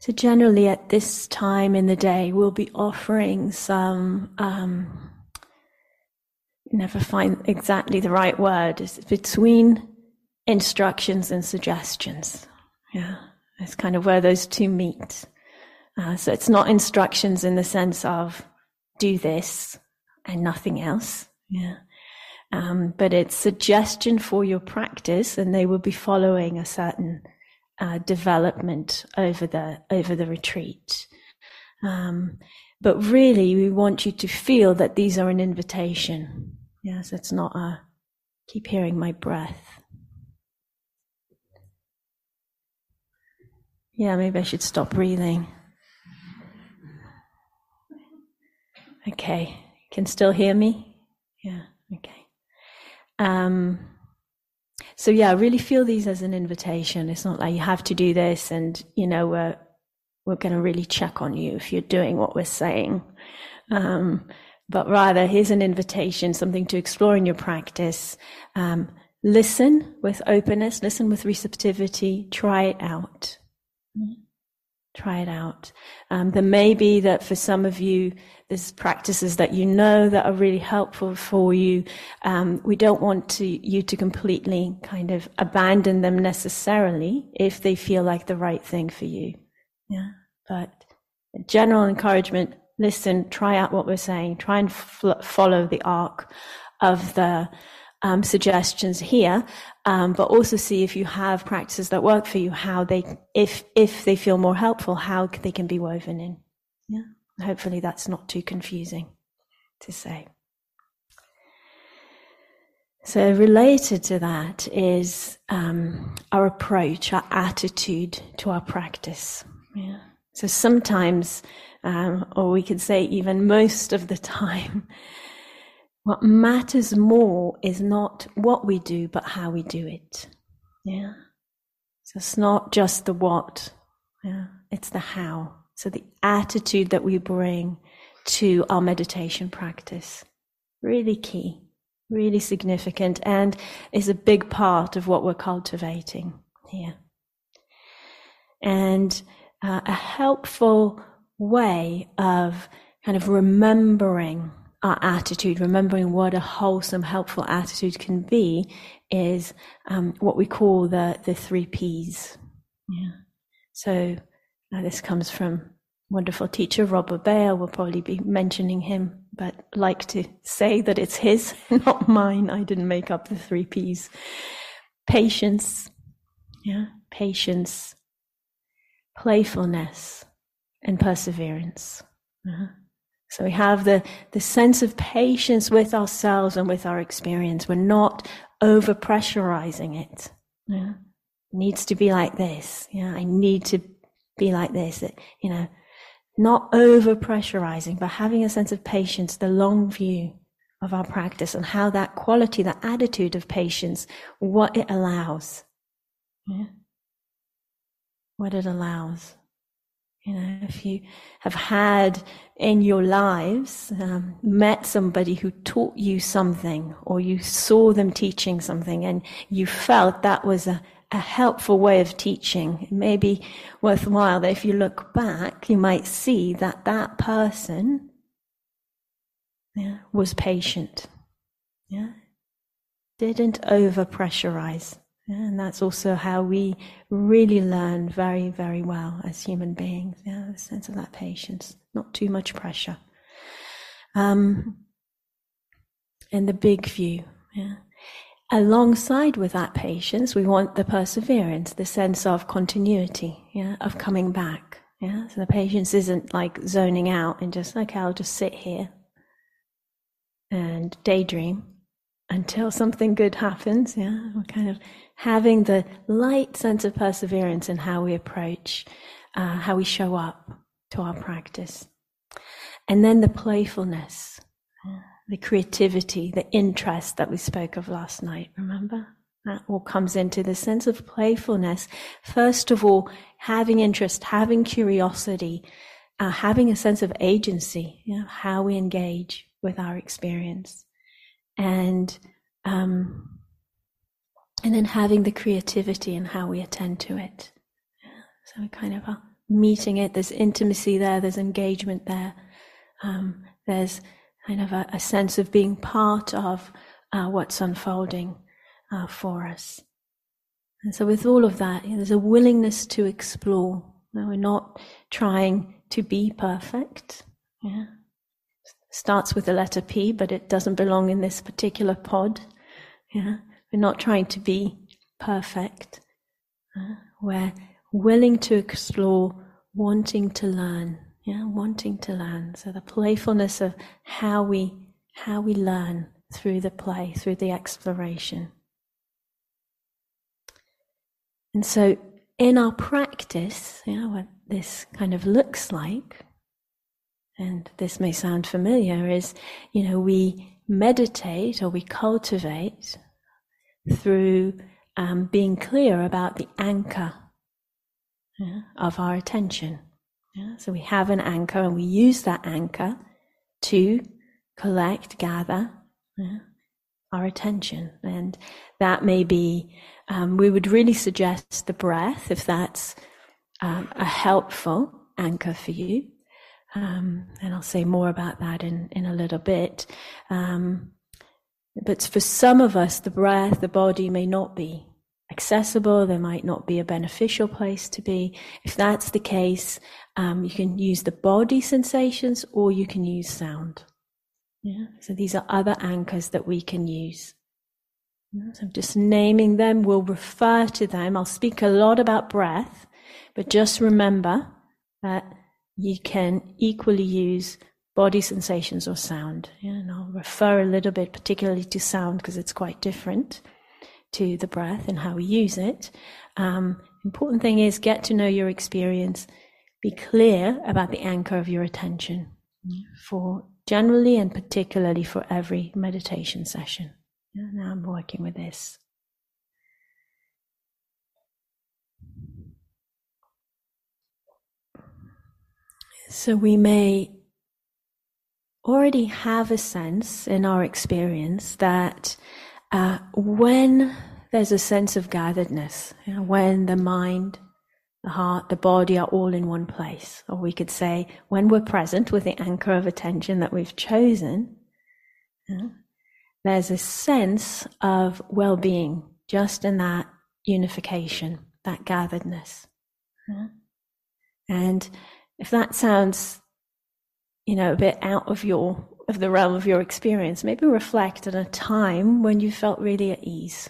So, generally, at this time in the day, we'll be offering some, um, never find exactly the right word, it's between instructions and suggestions. Yeah, it's kind of where those two meet. Uh, so, it's not instructions in the sense of do this and nothing else. Yeah. Um, but it's suggestion for your practice, and they will be following a certain uh, development over the over the retreat. Um, but really, we want you to feel that these are an invitation. Yes, it's not a keep hearing my breath. Yeah, maybe I should stop breathing. Okay, can still hear me? Yeah, okay. Um, so yeah, really feel these as an invitation. It's not like you have to do this, and you know we're we're going to really check on you if you're doing what we're saying. Um, but rather, here's an invitation, something to explore in your practice. Um, listen with openness, listen with receptivity, try it out. Try it out. Um, there may be that for some of you, there's practices that you know that are really helpful for you. Um, we don't want to, you to completely kind of abandon them necessarily if they feel like the right thing for you. Yeah. But general encouragement, listen, try out what we're saying, try and fl- follow the arc of the um, suggestions here, um, but also see if you have practices that work for you, how they, if if they feel more helpful, how they can be woven in. Yeah. Hopefully, that's not too confusing to say. So, related to that is um, our approach, our attitude to our practice. Yeah. So, sometimes, um, or we could say even most of the time, what matters more is not what we do, but how we do it. Yeah. So, it's not just the what, yeah, it's the how. So the attitude that we bring to our meditation practice, really key, really significant, and is a big part of what we're cultivating here. And uh, a helpful way of kind of remembering our attitude, remembering what a wholesome, helpful attitude can be, is um, what we call the the three P's. Yeah. So now, this comes from wonderful teacher Rob Burbea. We'll probably be mentioning him, but like to say that it's his, not mine. I didn't make up the three P's. Patience, yeah, patience, playfulness, and perseverance. Uh-huh. So we have the, the sense of patience with ourselves and with our experience. We're not over pressurizing it. Yeah. It needs to be like this. Yeah. I need to be like this, you know, not over pressurizing, but having a sense of patience, the long view of our practice and how that quality, that attitude of patience, what it allows. Yeah? What it allows. You know, if you have had in your lives um, met somebody who taught you something, or you saw them teaching something, and you felt that was a, a helpful way of teaching. It may be worthwhile that if you look back, you might see that that person yeah, was patient. Yeah, didn't over pressurize. And that's also how we really learn very, very well as human beings. Yeah, a sense of that patience, not too much pressure. Um, and the big view. Yeah. Alongside with that patience, we want the perseverance, the sense of continuity, yeah, of coming back. Yeah. So the patience isn't like zoning out and just, okay, I'll just sit here and daydream until something good happens. Yeah. We're kind of having the light sense of perseverance in how we approach, uh, how we show up to our practice. And then the playfulness the creativity, the interest that we spoke of last night, remember? That all comes into the sense of playfulness. First of all, having interest, having curiosity, uh, having a sense of agency, you know, how we engage with our experience. And, um, and then having the creativity and how we attend to it. So we kind of are meeting it. There's intimacy there. There's engagement there. Um, there's kind of a, a, sense of being part of uh, what's unfolding uh, for us. And so, with all of that, you know, there's a willingness to explore. We're not trying to be perfect. Yeah. Starts with the letter P, but it doesn't belong in this particular pod. Yeah. We're not trying to be perfect. Uh, we're willing to explore, wanting to learn. Yeah, wanting to learn. So the playfulness of how we how we learn through the play, through the exploration. And so in our practice, you know, what this kind of looks like, and this may sound familiar, is, you know, we meditate or we cultivate through um, being clear about the anchor yeah, of our attention. Yeah? So we have an anchor and we use that anchor to collect, gather yeah, our attention. And that may be, um, we would really suggest the breath if that's um, a helpful anchor for you. Um, and I'll say more about that in, in a little bit. Um, but for some of us, the breath, the body may not be accessible. There might not be a beneficial place to be. If that's the case, um, you can use the body sensations or you can use sound. Yeah. So these are other anchors that we can use. So I'm just naming them, we'll refer to them. I'll speak a lot about breath, but just remember that you can equally use body sensations or sound. And I'll refer a little bit particularly to sound because it's quite different to the breath and how we use it. Um, important thing is get to know your experience. Be clear about the anchor of your attention for generally and particularly for every meditation session. Now I'm working with this. So we may already have a sense in our experience that uh, when there's a sense of gatheredness, you know, when the mind, the heart, the body are all in one place, or we could say when we're present with the anchor of attention that we've chosen, you know, there's a sense of well being just in that unification, that gatheredness. And if that sounds, you know, a bit out of your of the realm of your experience, maybe reflect on a time when you felt really at ease,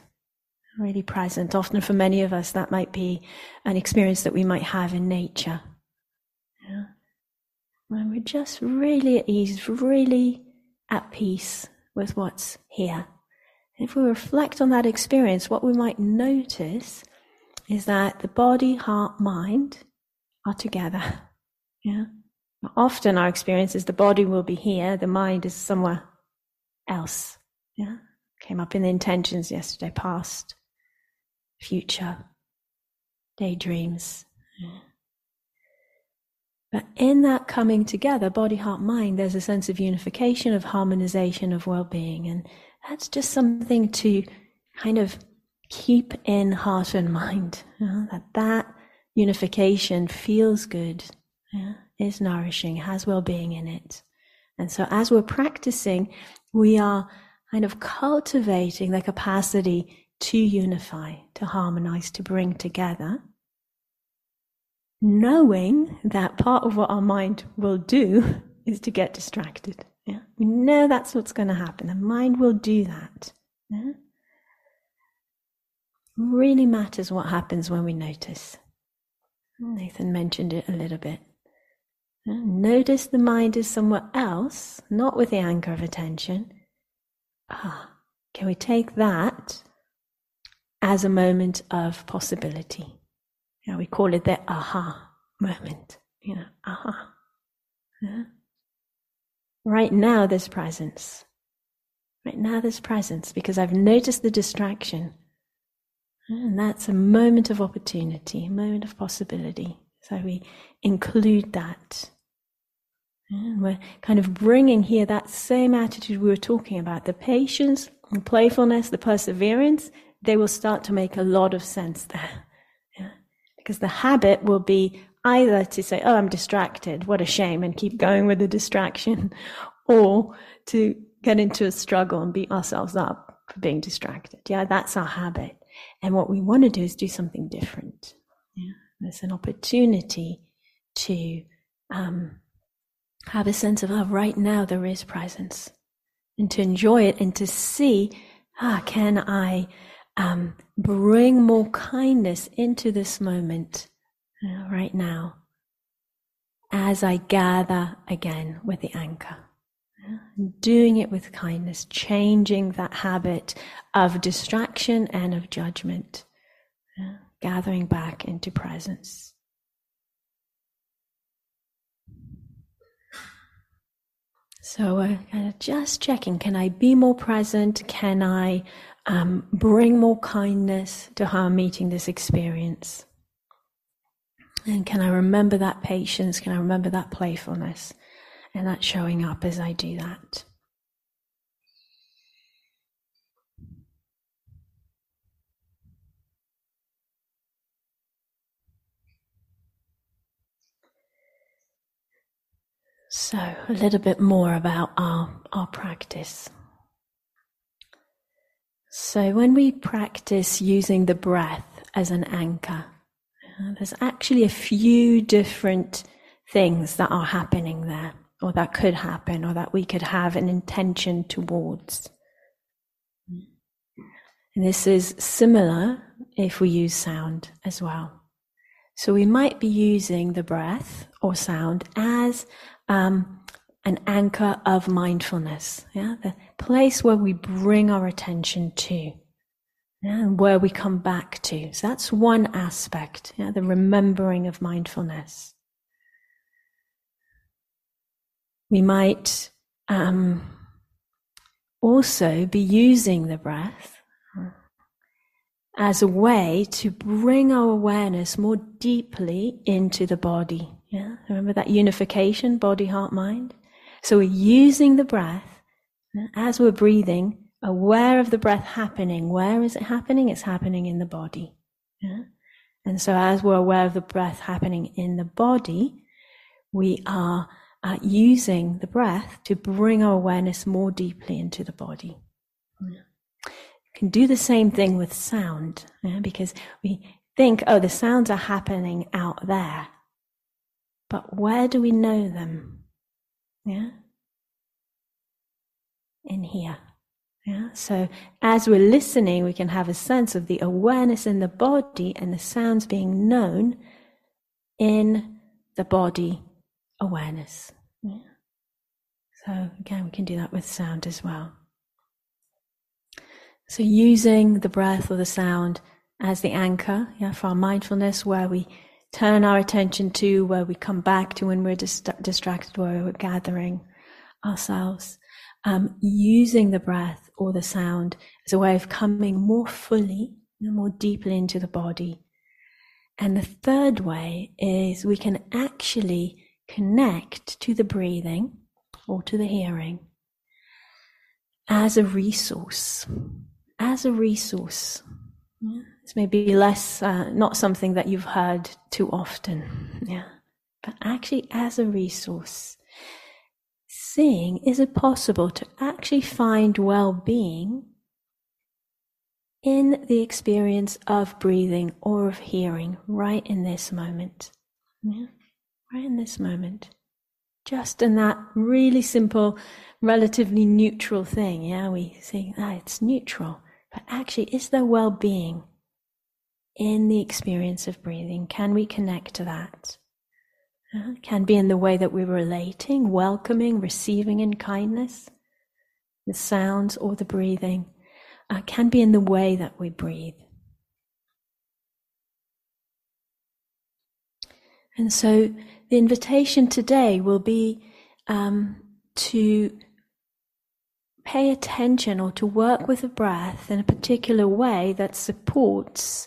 really present. Often for many of us, that might be an experience that we might have in nature. When we're just really at ease, really at peace with what's here. If we reflect on that experience, what we might notice is that the body, heart, mind are together. Yeah. Often our experience is the body will be here, the mind is somewhere else. Yeah. Came up in the intentions yesterday, past, future, daydreams. Yeah. But in that coming together, body, heart, mind, there's a sense of unification, of harmonization, of well being. And that's just something to kind of keep in heart and mind. You know, that that unification feels good. Yeah is nourishing, has well being in it. And so as we're practicing, we are kind of cultivating the capacity to unify, to harmonize, to bring together, knowing that part of what our mind will do is to get distracted. Yeah? We know that's what's going to happen. The mind will do that. Yeah? Really matters what happens when we notice. Nathan mentioned it a little bit. Notice the mind is somewhere else, not with the anchor of attention. Ah, can we take that as a moment of possibility? You know, we call it the aha moment. You know, aha. Yeah. Right now, there's presence. Right now, there's presence because I've noticed the distraction. And that's a moment of opportunity, a moment of possibility. So we include that. And we're kind of bringing here that same attitude we were talking about the patience, the playfulness, the perseverance. They will start to make a lot of sense there. Yeah? Because the habit will be either to say, oh, I'm distracted, what a shame, and keep going with the distraction, or to get into a struggle and beat ourselves up for being distracted. Yeah, that's our habit. And what we want to do is do something different. Yeah, there's an opportunity to um, have a sense of, oh, right now there is presence, and to enjoy it and to see, ah, can I um, bring more kindness into this moment uh, right now as I gather again with the anchor. Doing it with kindness, changing that habit of distraction and of judgment, gathering back into presence. So, uh, kind of just checking can I be more present? Can I um, bring more kindness to how I'm meeting this experience? And can I remember that patience? Can I remember that playfulness? And that showing up as I do that. So, a little bit more about our, our practice. So, when we practice using the breath as an anchor, uh, there's actually a few different things that are happening there, or that could happen, or that we could have an intention towards. And this is similar if we use sound as well. So we might be using the breath or sound as um, an anchor of mindfulness, yeah, the place where we bring our attention to, yeah, and where we come back to. So that's one aspect, yeah, the remembering of mindfulness. We might um, also be using the breath as a way to bring our awareness more deeply into the body. Yeah, remember that unification, body, heart, mind? So we're using the breath as we're breathing, aware of the breath happening. Where is it happening? It's happening in the body. Yeah? And so as we're aware of the breath happening in the body, we are uh, using the breath to bring our awareness more deeply into the body. Yeah. You can do the same thing with sound, yeah? because we think, oh, the sounds are happening out there. But where do we know them? Yeah? In here. Yeah? So as we're listening, we can have a sense of the awareness in the body and the sounds being known in the body awareness. Yeah? So again, we can do that with sound as well. So using the breath or the sound as the anchor yeah, for our mindfulness, where we turn our attention to, where we come back to when we're dist- distracted, where we're gathering ourselves, um, using the breath or the sound as a way of coming more fully, and more deeply into the body. And the third way is we can actually connect to the breathing or to the hearing as a resource, as a resource. Yeah. It's maybe less, uh, not something that you've heard too often. Yeah. But actually, as a resource, seeing is it possible to actually find well being in the experience of breathing or of hearing right in this moment? Yeah. Right in this moment. Just in that really simple, relatively neutral thing. Yeah. We think, ah, it's neutral. But actually, is there well being in the experience of breathing? Can we connect to that? Uh, can be in the way that we're relating, welcoming, receiving in kindness, the sounds or the breathing. Uh, can be in the way that we breathe. And so the invitation today will be um, to pay attention or to work with the breath in a particular way that supports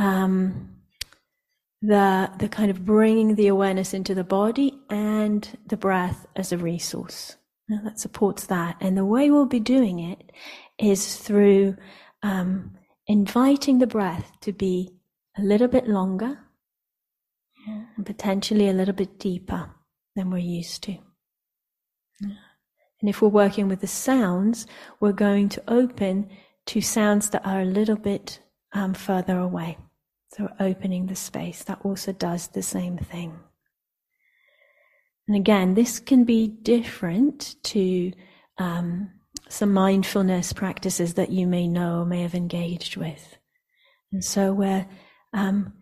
um, the the kind of bringing the awareness into the body and the breath as a resource now that supports that. And the way we'll be doing it is through um, inviting the breath to be a little bit longer, yeah, and potentially a little bit deeper than we're used to. And if we're working with the sounds, we're going to open to sounds that are a little bit um, further away. So opening the space, that also does the same thing. And again, this can be different to um, some mindfulness practices that you may know or may have engaged with. And so we're um,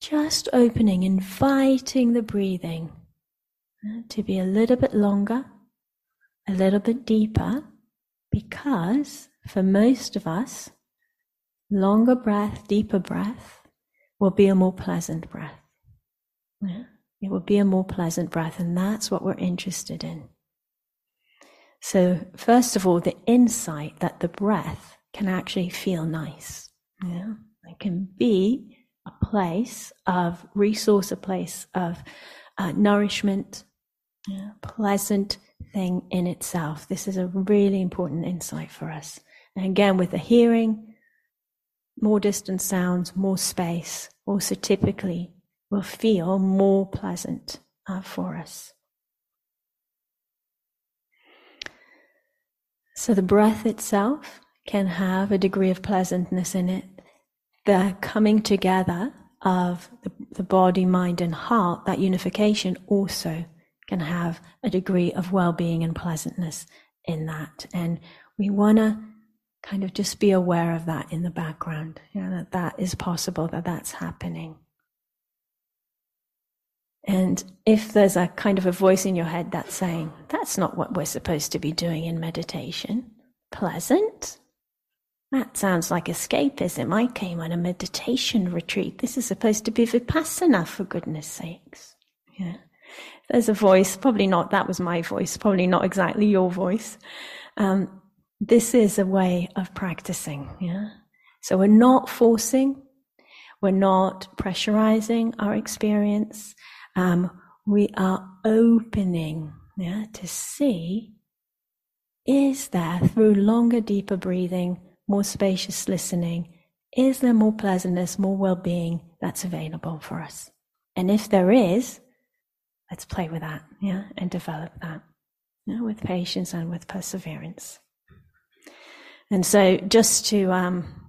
just opening, inviting the breathing uh, to be a little bit longer, a little bit deeper, because for most of us, longer breath, deeper breath will be a more pleasant breath. Yeah? It will be a more pleasant breath, and that's what we're interested in. So, first of all, the insight that the breath can actually feel nice. Yeah? It can be a place of resource, a place of uh, nourishment, yeah, pleasant thing in itself. This is a really important insight for us. And again, with the hearing, more distant sounds, more space, also typically will feel more pleasant uh, for us. So the breath itself can have a degree of pleasantness in it. The coming together of the, the body, mind, and heart, that unification also can have a degree of well being and pleasantness in that. And we want to kind of just be aware of that in the background, you know, that that is possible, that that's happening. And if there's a kind of a voice in your head that's saying, that's not what we're supposed to be doing in meditation, pleasant. That sounds like escapism. I came on a meditation retreat. This is supposed to be vipassana, for goodness sakes. Yeah. There's a voice, probably not, that was my voice, probably not exactly your voice. Um, this is a way of practicing. Yeah. So we're not forcing, we're not pressurizing our experience um, we are opening yeah, to see is there, through longer, deeper breathing, more spacious listening, is there more pleasantness, more well being that's available for us? And if there is, let's play with that, yeah, and develop that yeah, with patience and with perseverance. And so, just to um,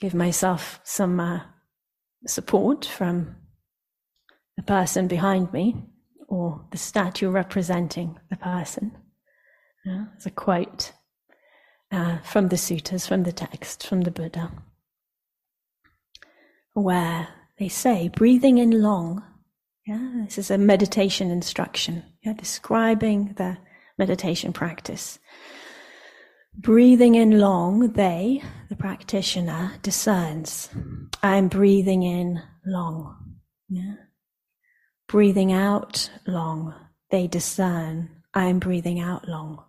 give myself some uh, support from the person behind me or the statue representing the person. Yeah, it's a quote uh, from the suttas, from the text, from the Buddha, where they say, breathing in long. Yeah, this is a meditation instruction, yeah, describing the meditation practice. Breathing in long, they, the practitioner, discerns. I'm breathing in long. Yeah. Breathing out long, they discern, I am breathing out long.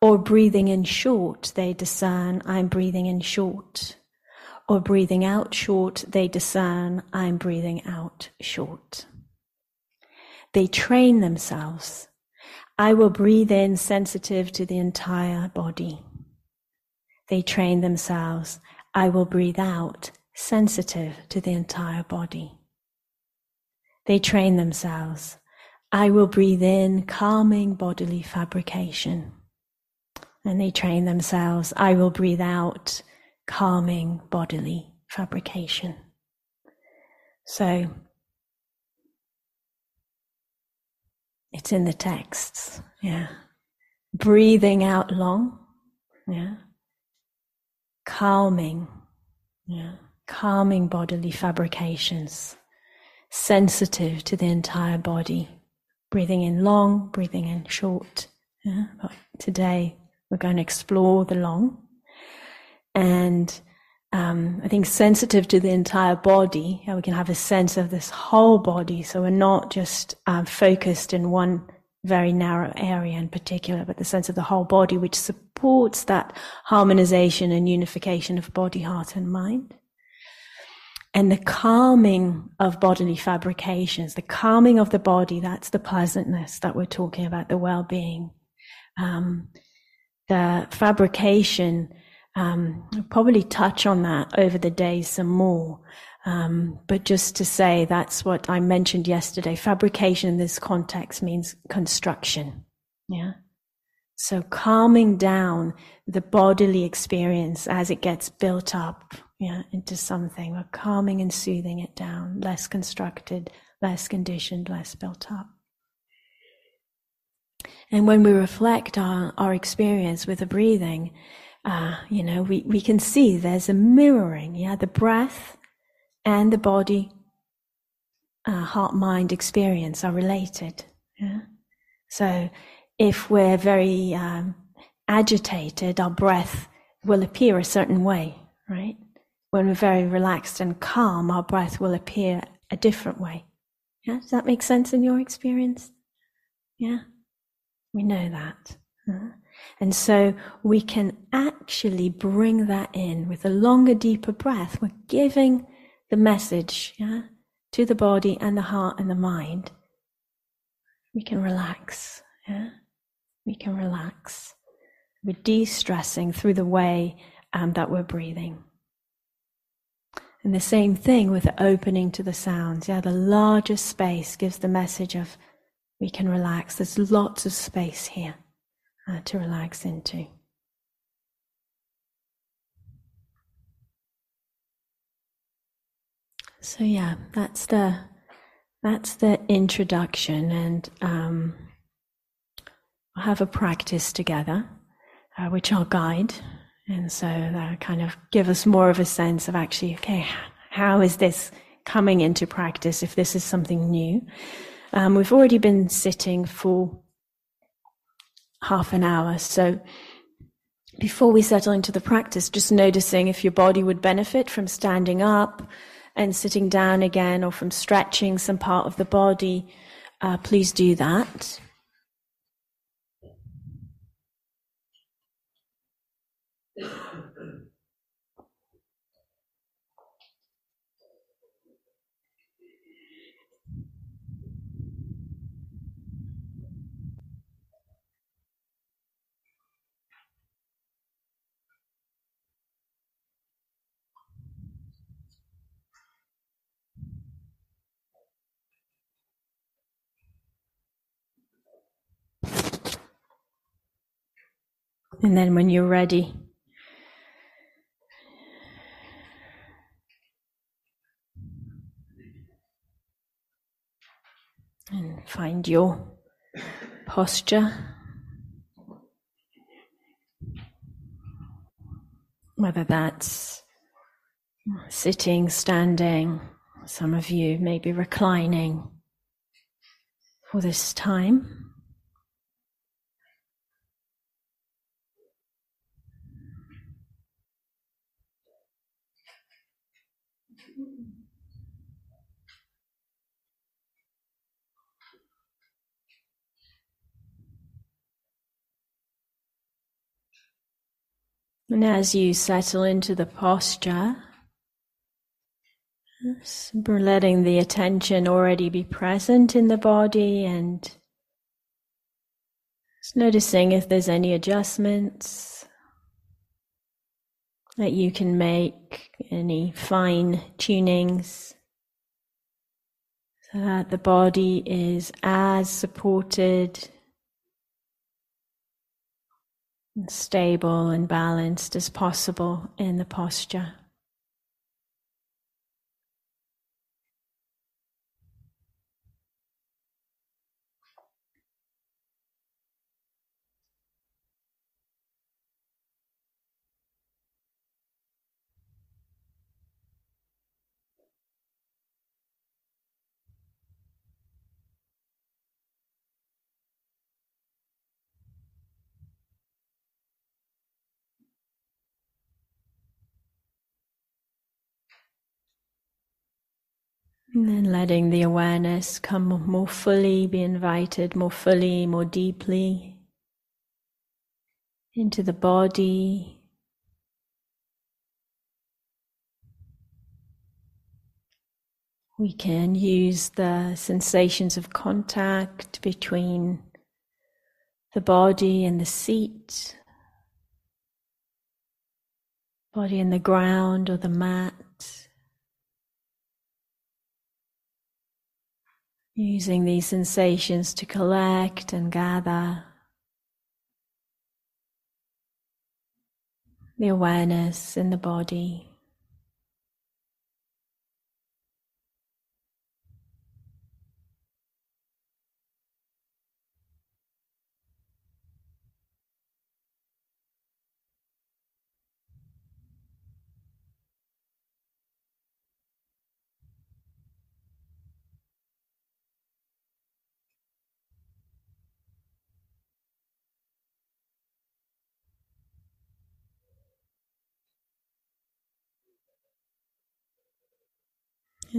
Or breathing in short, they discern, I'm breathing in short. Or breathing out short, they discern, I'm breathing out short. They train themselves. I will breathe in sensitive to the entire body. They train themselves. I will breathe out sensitive to the entire body. They train themselves. I will breathe in calming bodily fabrication. And they train themselves. I will breathe out calming bodily fabrication. So it's in the texts, yeah. Breathing out long, yeah. Calming, yeah. Calming bodily fabrications sensitive to the entire body. Breathing in long, breathing in short. Yeah? But today we're going to explore the long. And um, I think sensitive to the entire body, we can have a sense of this whole body. So we're not just um, focused in one very narrow area in particular, but the sense of the whole body, which supports that harmonization and unification of body, heart, and mind and the calming of bodily fabrications, the calming of the body, that's the pleasantness that we're talking about, the well being. Um, the fabrication, um, probably touch on that over the days some more. Um, but just to say, that's what I mentioned yesterday. Fabrication in this context means construction. Yeah. So calming down the bodily experience as it gets built up, yeah, into something. We're calming and soothing it down, less constructed, less conditioned, less built up. And when we reflect our, our experience with the breathing, uh, you know, we, we can see there's a mirroring. Yeah, the breath and the body, uh, heart mind experience are related. Yeah. So if we're very um, agitated, our breath will appear a certain way, right? When we're very relaxed and calm, our breath will appear a different way. Yeah, does that make sense in your experience? Yeah, we know that. Uh-huh. And so we can actually bring that in with a longer, deeper breath. We're giving the message yeah, to the body and the heart and the mind. We can relax. Yeah? We can relax. We're de stressing through the way um, that we're breathing. And the same thing with the opening to the sounds. Yeah, the larger space gives the message of we can relax. There's lots of space here uh, to relax into. So yeah, that's the that's the introduction, and um, we'll have a practice together, uh, which I'll guide, and so that kind of give us more of a sense of actually, okay, how is this coming into practice? If this is something new, um, we've already been sitting for half an hour, so before we settle into the practice, just noticing if your body would benefit from standing up and sitting down again or from stretching some part of the body, uh, please do that. And then when you're ready, and find your posture. Whether that's sitting, standing, some of you may be reclining for this time. And as you settle into the posture, letting the attention already be present in the body and just noticing if there's any adjustments that you can make, any fine tunings, so that the body is as supported stable and balanced as possible in the posture. And then letting the awareness come more fully, be invited more fully, more deeply into the body. We can use the sensations of contact between the body and the seat, body and the ground or the mat. Using these sensations to collect and gather the awareness in the body.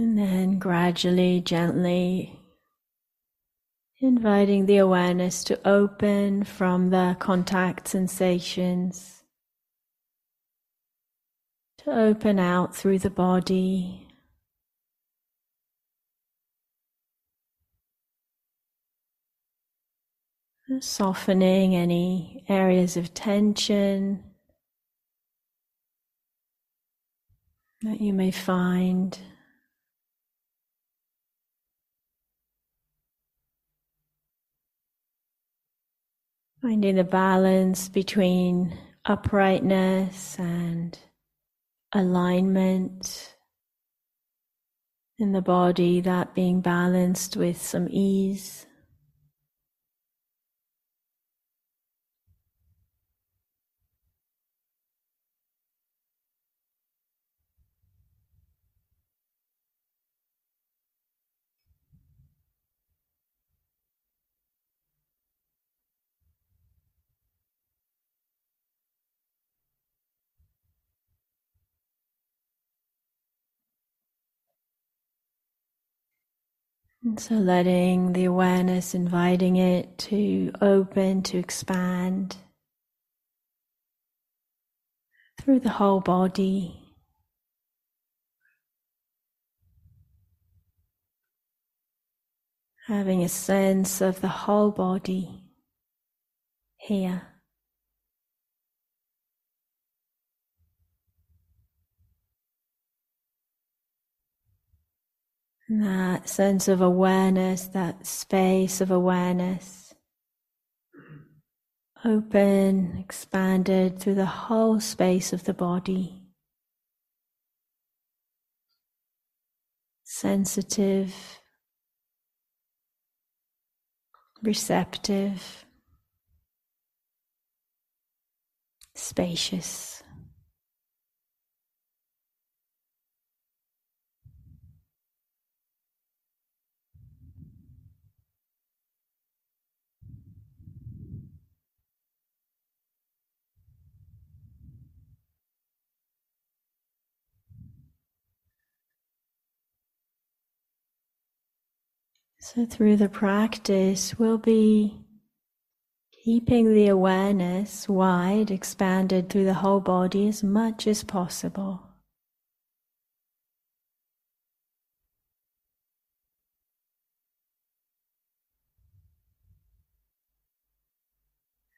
And then gradually, gently inviting the awareness to open from the contact sensations, to open out through the body. Softening any areas of tension that you may find. Finding the balance between uprightness and alignment in the body, that being balanced with some ease. And so letting the awareness, inviting it to open, to expand through the whole body. Having a sense of the whole body here. That sense of awareness, that space of awareness, open, expanded through the whole space of the body. Sensitive, receptive, spacious. So, through the practice, we'll be keeping the awareness wide, expanded through the whole body as much as possible.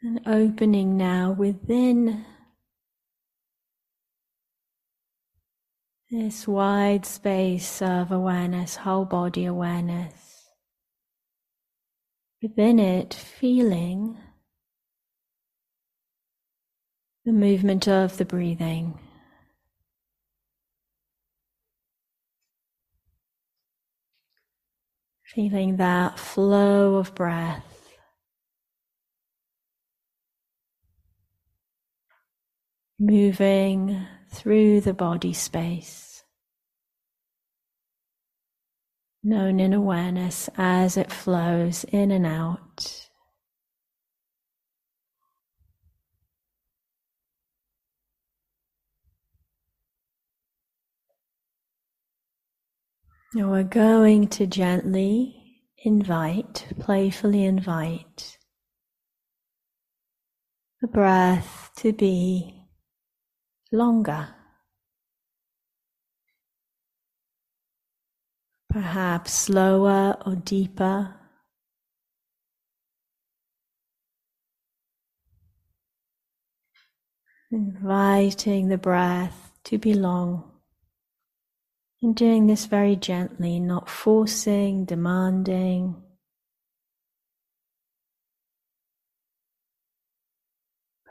And opening now within this wide space of awareness, whole body awareness within it feeling the movement of the breathing. Feeling that flow of breath. Moving through the body space known in awareness as it flows in and out. Now we're going to gently invite, playfully invite the breath to be longer. Perhaps slower or deeper. Inviting the breath to belong And doing this very gently, not forcing, demanding.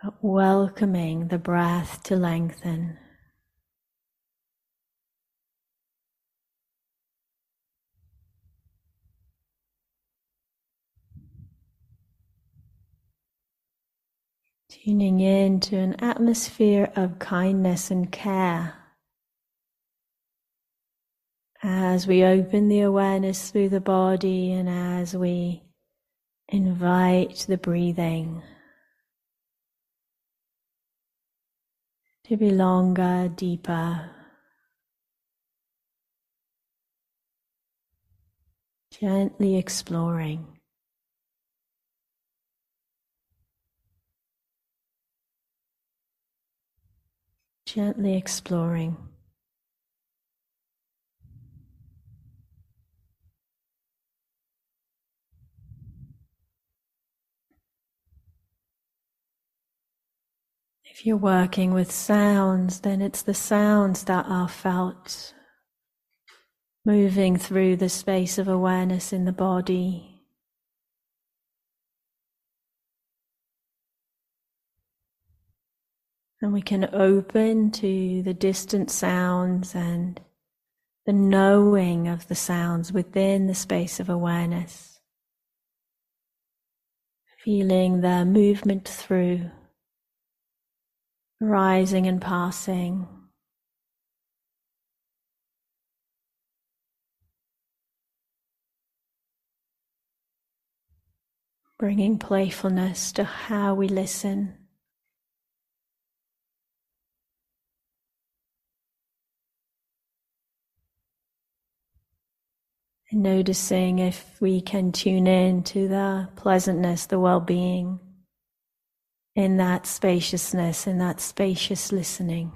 But welcoming the breath to lengthen. Tuning in to an atmosphere of kindness and care. As we open the awareness through the body and as we invite the breathing to be longer, deeper, gently exploring. Gently exploring. If you're working with sounds, then it's the sounds that are felt moving through the space of awareness in the body. And we can open to the distant sounds and the knowing of the sounds within the space of awareness. Feeling the movement through, rising and passing. Bringing playfulness to how we listen. And noticing if we can tune in to the pleasantness, the well being in that spaciousness, in that spacious listening.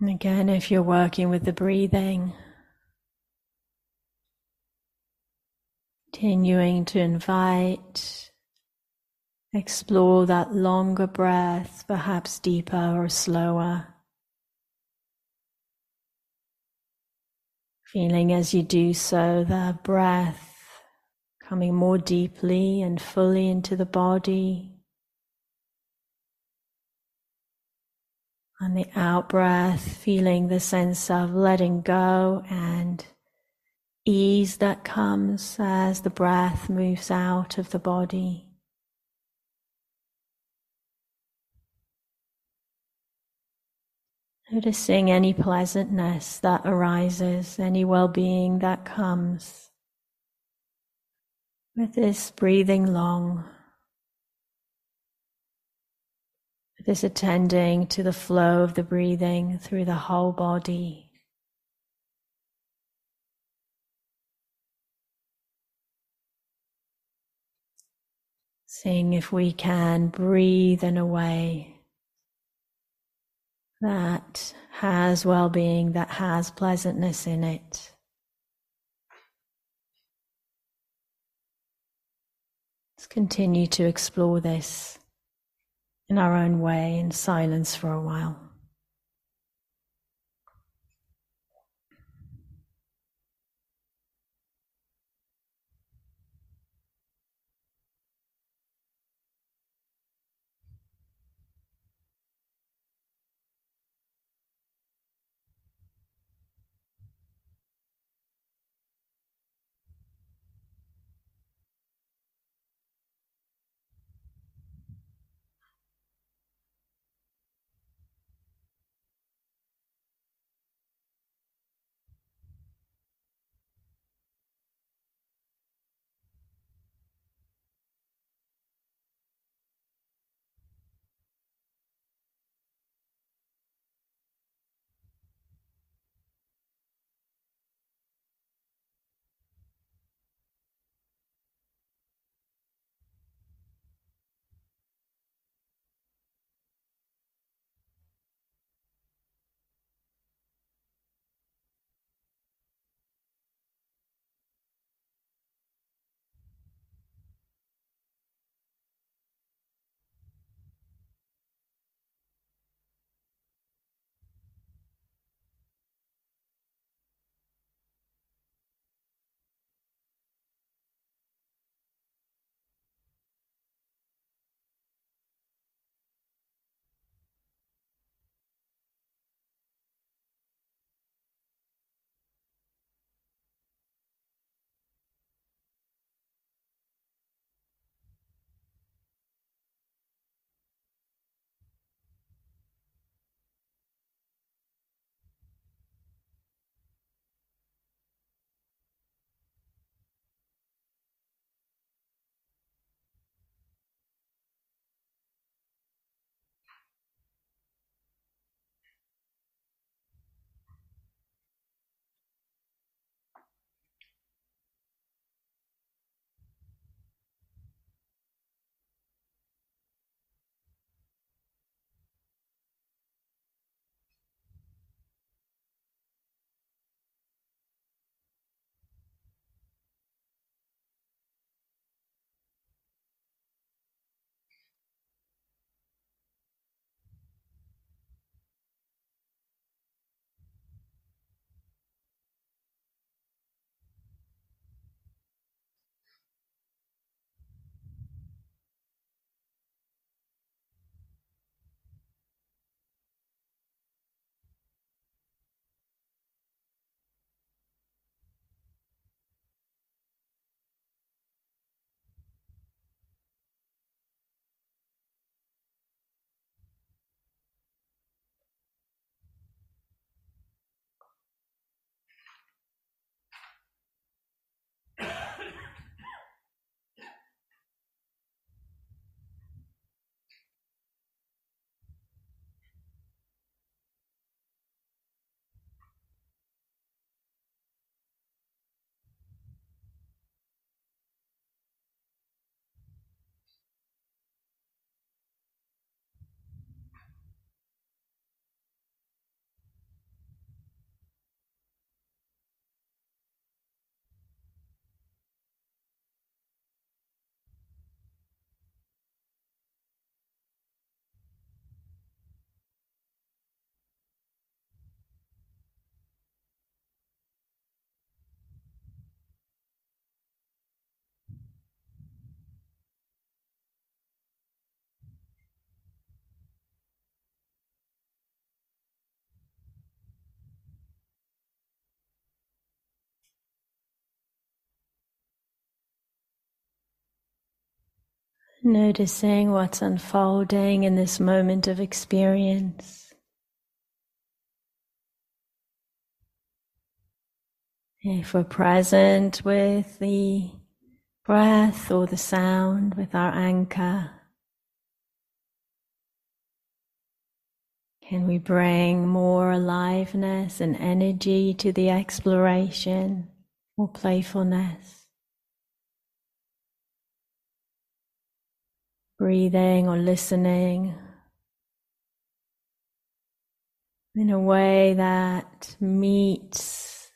And again, if you're working with the breathing, continuing to invite, explore that longer breath, perhaps deeper or slower. Feeling as you do so the breath coming more deeply and fully into the body. On the out breath, feeling the sense of letting go and ease that comes as the breath moves out of the body. Noticing any pleasantness that arises, any well being that comes with this breathing long. This attending to the flow of the breathing through the whole body. Seeing if we can breathe in a way that has well being, that has pleasantness in it. Let's continue to explore this in our own way in silence for a while. Noticing what's unfolding in this moment of experience. If we're present with the breath or the sound, with our anchor, can we bring more aliveness and energy to the exploration or playfulness? Breathing or listening in a way that meets,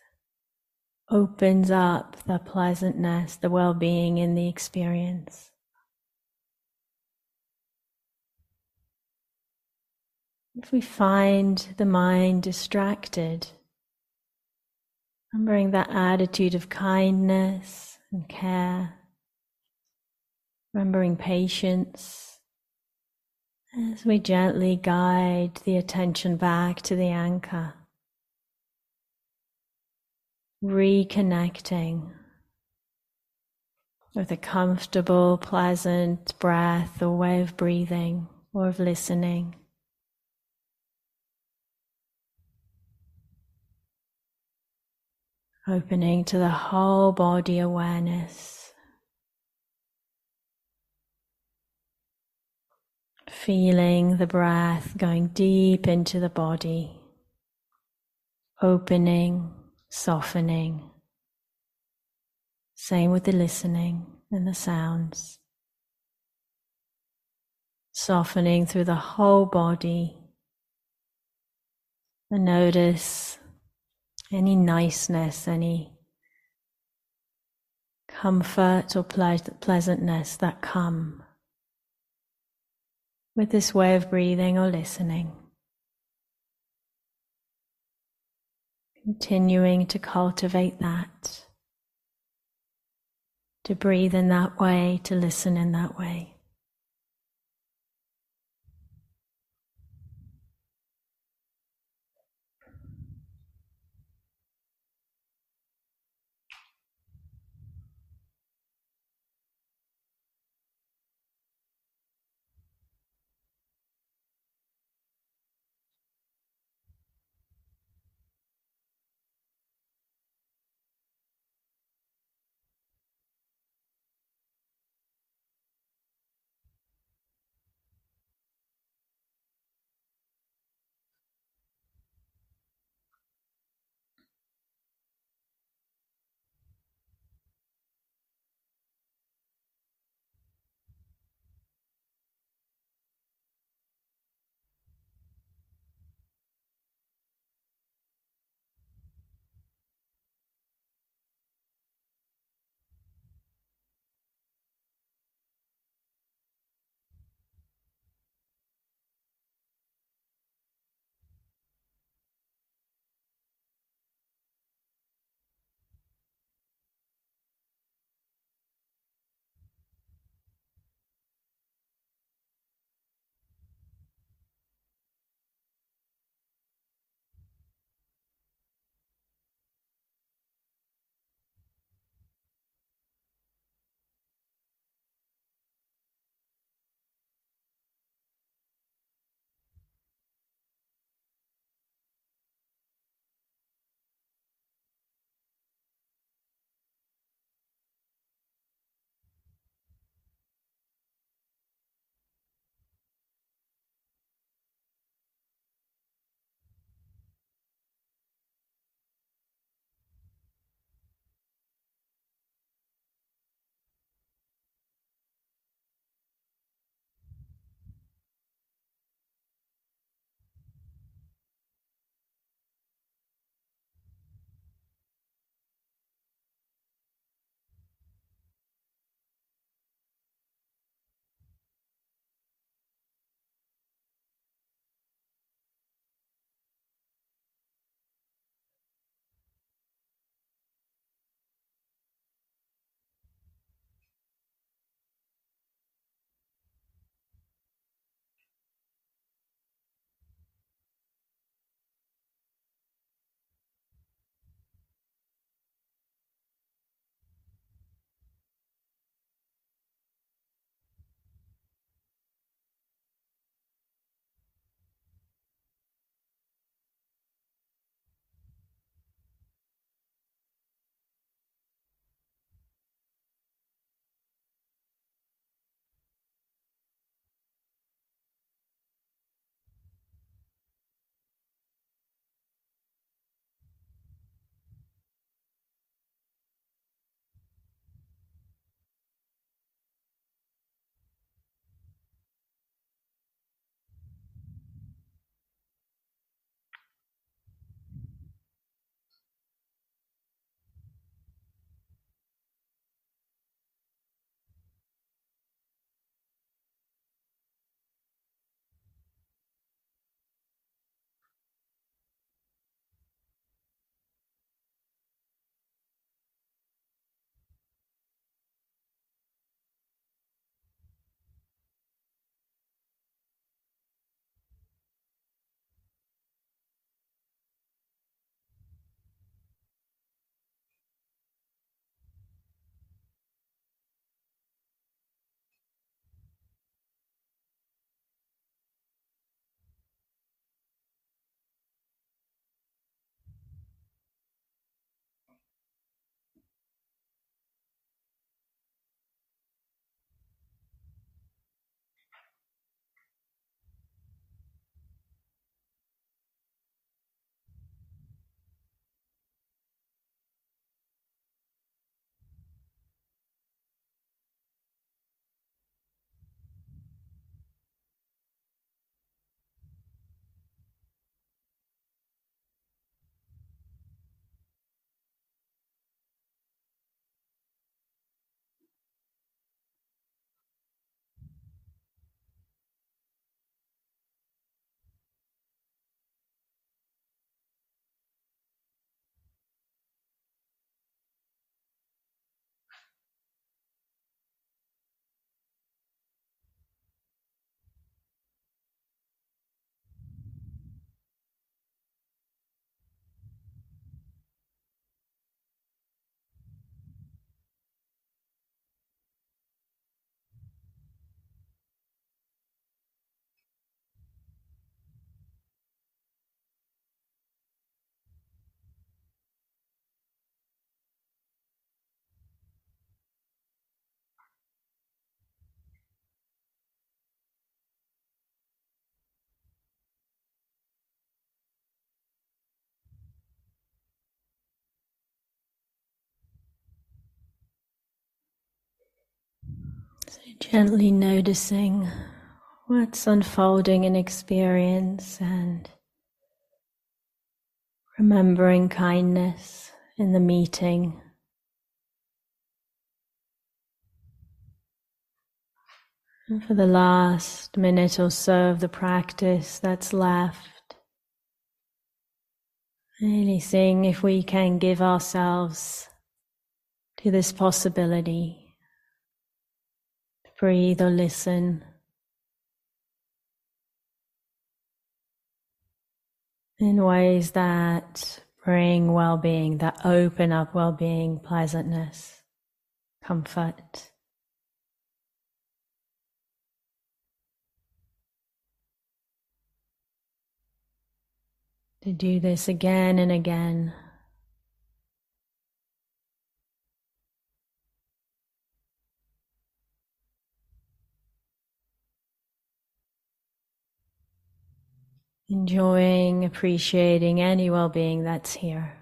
opens up the pleasantness, the well being in the experience. If we find the mind distracted, remembering that attitude of kindness and care. Remembering patience as we gently guide the attention back to the anchor. Reconnecting with a comfortable, pleasant breath or way of breathing or of listening. Opening to the whole body awareness. Feeling the breath going deep into the body, opening, softening. Same with the listening and the sounds. Softening through the whole body. And notice any niceness, any comfort or pleasantness that come with this way of breathing or listening. Continuing to cultivate that, to breathe in that way, to listen in that way. Gently noticing what's unfolding in experience and remembering kindness in the meeting. And for the last minute or so of the practice that's left, really seeing if we can give ourselves to this possibility. Breathe or listen. In ways that bring well being, that open up well being, pleasantness, comfort. to do this again and again. Enjoying, appreciating any well being that's here.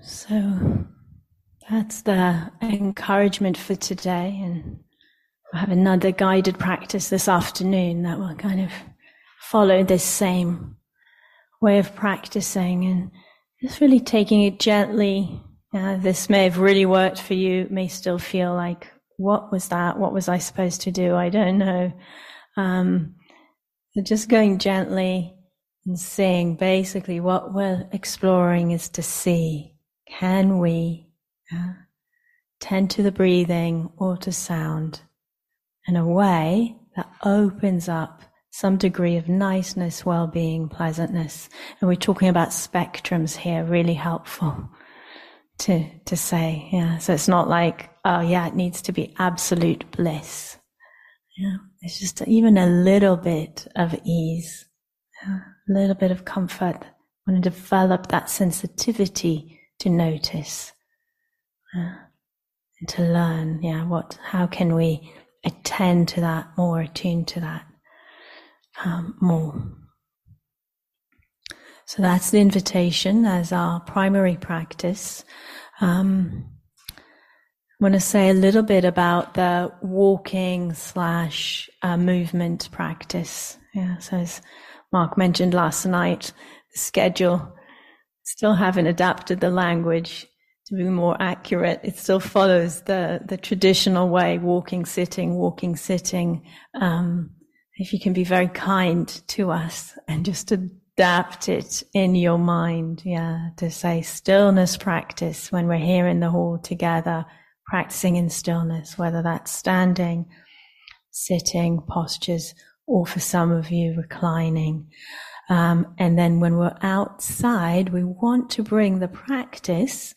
So that's the encouragement for today. And I have another guided practice this afternoon that will kind of follow this same way of practicing and just really taking it gently. Uh, this may have really worked for you, may still feel like, what was that? What was I supposed to do? I don't know. Um, so just going gently and seeing basically what we're exploring is to see can we uh, tend to the breathing or to sound in a way that opens up some degree of niceness, well being, pleasantness? And we're talking about spectrums here, really helpful to, to say. Yeah. So it's not like, oh, yeah, it needs to be absolute bliss. Yeah. It's just even a little bit of ease, yeah? a little bit of comfort. I want to develop that sensitivity to notice uh, and to learn yeah what how can we attend to that more attune to that um, more so that's the invitation as our primary practice um, I want to say a little bit about the walking slash uh, movement practice. Yeah, so as Mark mentioned last night, the schedule still haven't adapted the language to be more accurate. It still follows the, the traditional way, walking, sitting, walking, sitting. Um, if you can be very kind to us and just adapt it in your mind, yeah, to say stillness practice when we're here in the hall together, practicing in stillness, whether that's standing, sitting, postures, or for some of you, reclining. Um, and then when we're outside, we want to bring the practice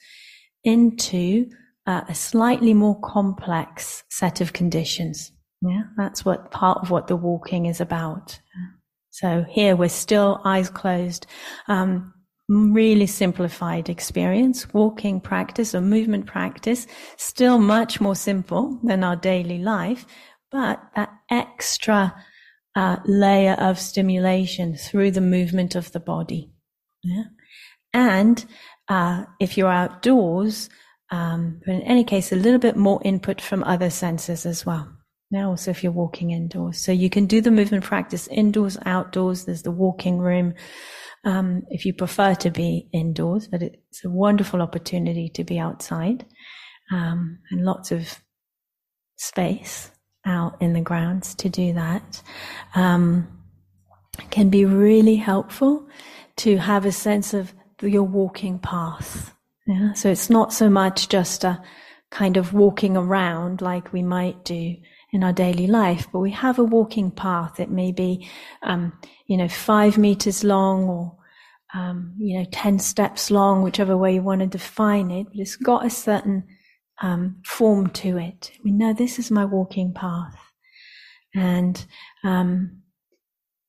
into uh, a slightly more complex set of conditions. Yeah, that's what part of what the walking is about. So here we're still eyes closed. Um, really simplified experience, walking practice or movement practice, still much more simple than our daily life, but that extra uh, layer of stimulation through the movement of the body. Yeah? And uh, if you're outdoors, um, but in any case, a little bit more input from other senses as well. Now, also if you're walking indoors, so you can do the movement practice indoors, outdoors. There's the walking room. Um, if you prefer to be indoors, but it's a wonderful opportunity to be outside um, and lots of space out in the grounds to do that um, can be really helpful to have a sense of your walking path. Yeah? So it's not so much just a kind of walking around like we might do in our daily life, but we have a walking path. It may be, um, you know, five meters long or, um, you know, 10 steps long, whichever way you want to define it, but it's got a certain um, form to it. We know this is my walking path. And um,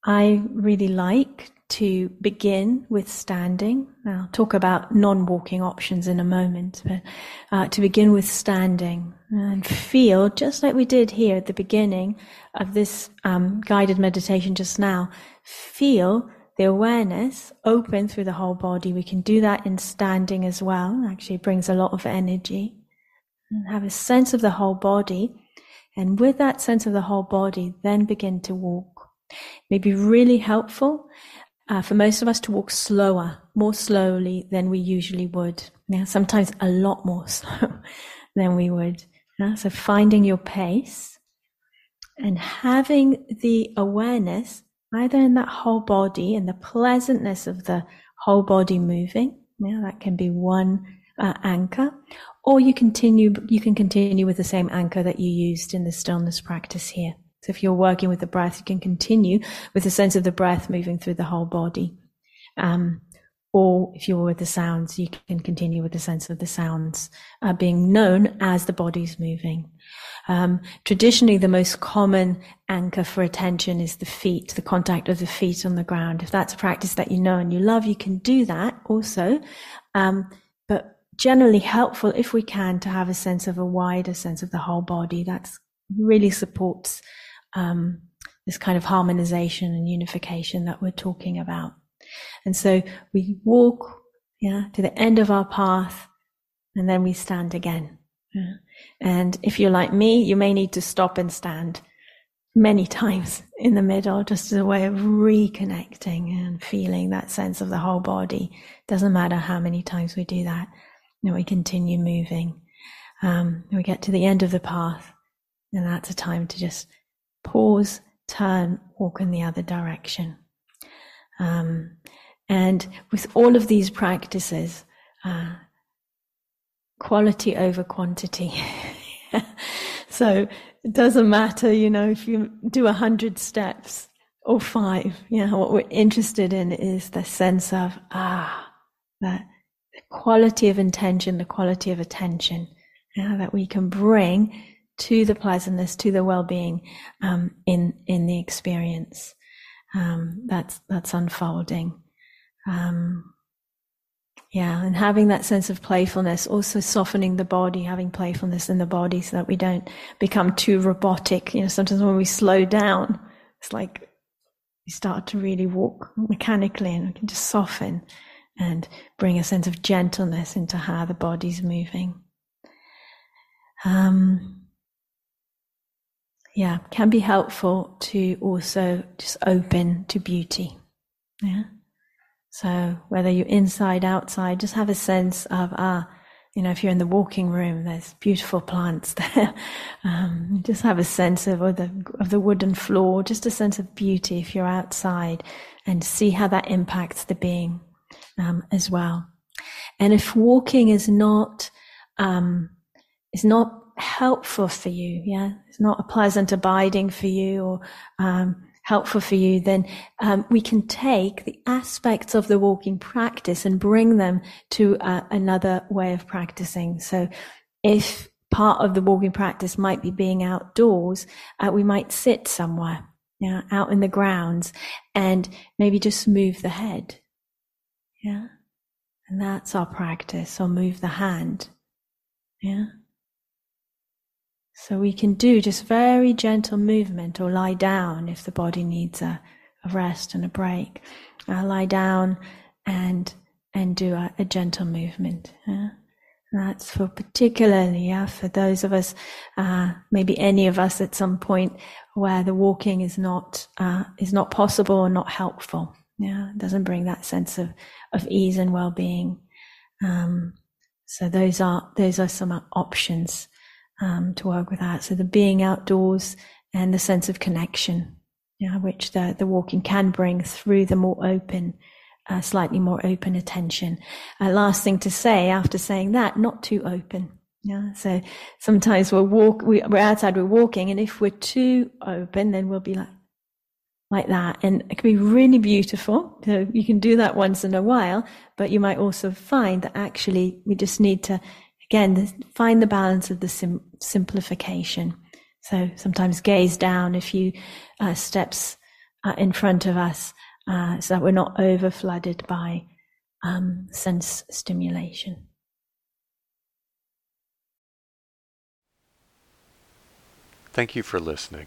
I really like to begin with standing. I'll talk about non walking options in a moment, but uh, to begin with standing and feel, just like we did here at the beginning of this um, guided meditation just now, feel the awareness open through the whole body. We can do that in standing as well. Actually, brings a lot of energy. And have a sense of the whole body. And with that sense of the whole body, then begin to walk. It may be really helpful uh, for most of us to walk slower, more slowly than we usually would. Yeah, sometimes a lot more slow than we would. Yeah? So finding your pace and having the awareness either in that whole body and the pleasantness of the whole body moving. Yeah, that can be one uh, anchor, or you continue. You can continue with the same anchor that you used in the stillness practice here. So if you're working with the breath, you can continue with the sense of the breath moving through the whole body. Um, or if you're with the sounds, you can continue with the sense of the sounds uh, being known as the body's moving. Um, traditionally, the most common anchor for attention is the feet, the contact of the feet on the ground. If that's a practice that you know and you love, you can do that also. Um, generally helpful if we can to have a sense of a wider sense of the whole body. That's really supports um, this kind of harmonization and unification that we're talking about. And so we walk, yeah, to the end of our path, and then we stand again. Yeah. And if you're like me, you may need to stop and stand many times in the middle, just as a way of reconnecting and feeling that sense of the whole body. Doesn't matter how many times we do that. Know, we continue moving. Um, we get to the end of the path, and that's a time to just pause, turn, walk in the other direction. Um, and with all of these practices, uh, quality over quantity. so it doesn't matter, you know, if you do a hundred steps or five. You know, what we're interested in is the sense of ah, that quality of intention, the quality of attention yeah, that we can bring to the pleasantness, to the well-being um, in in the experience um, that's that's unfolding. Um, yeah, and having that sense of playfulness, also softening the body, having playfulness in the body, so that we don't become too robotic. You know, sometimes when we slow down, it's like we start to really walk mechanically, and we can just soften and bring a sense of gentleness into how the body's moving. Um, yeah, can be helpful to also just open to beauty. Yeah. So whether you're inside, outside, just have a sense of, ah, you know, if you're in the walking room, there's beautiful plants there. Um, just have a sense of, or the, of the wooden floor, just a sense of beauty if you're outside and see how that impacts the being, um, as well. And if walking is not, um, is not helpful for you, yeah, it's not a pleasant abiding for you or um, helpful for you, then um, we can take the aspects of the walking practice and bring them to uh, another way of practicing. So if part of the walking practice might be being outdoors, uh, we might sit somewhere, yeah, out in the grounds and maybe just move the head. Yeah. And that's our practice, or move the hand. Yeah. So we can do just very gentle movement or lie down if the body needs a, a rest and a break. Uh, lie down and and do a, a gentle movement. Yeah? That's for particularly, yeah, for those of us, uh, maybe any of us at some point where the walking is not uh, is not possible or not helpful. Yeah, it doesn't bring that sense of of ease and well being. Um, so those are those are some options um, to work with that. So the being outdoors and the sense of connection, yeah, which the the walking can bring through the more open uh, slightly more open attention. Uh, last thing to say after saying that, not too open. Yeah. So sometimes we'll walk, we, we're outside, we're walking, and if we're too open, then we'll be like, like that. And it can be really beautiful. So you can do that once in a while, but you might also find that actually we just need to, again, find the balance of the sim- simplification. So sometimes gaze down a few uh, steps uh, in front of us uh, so that we're not over flooded by um, sense stimulation. Thank you for listening.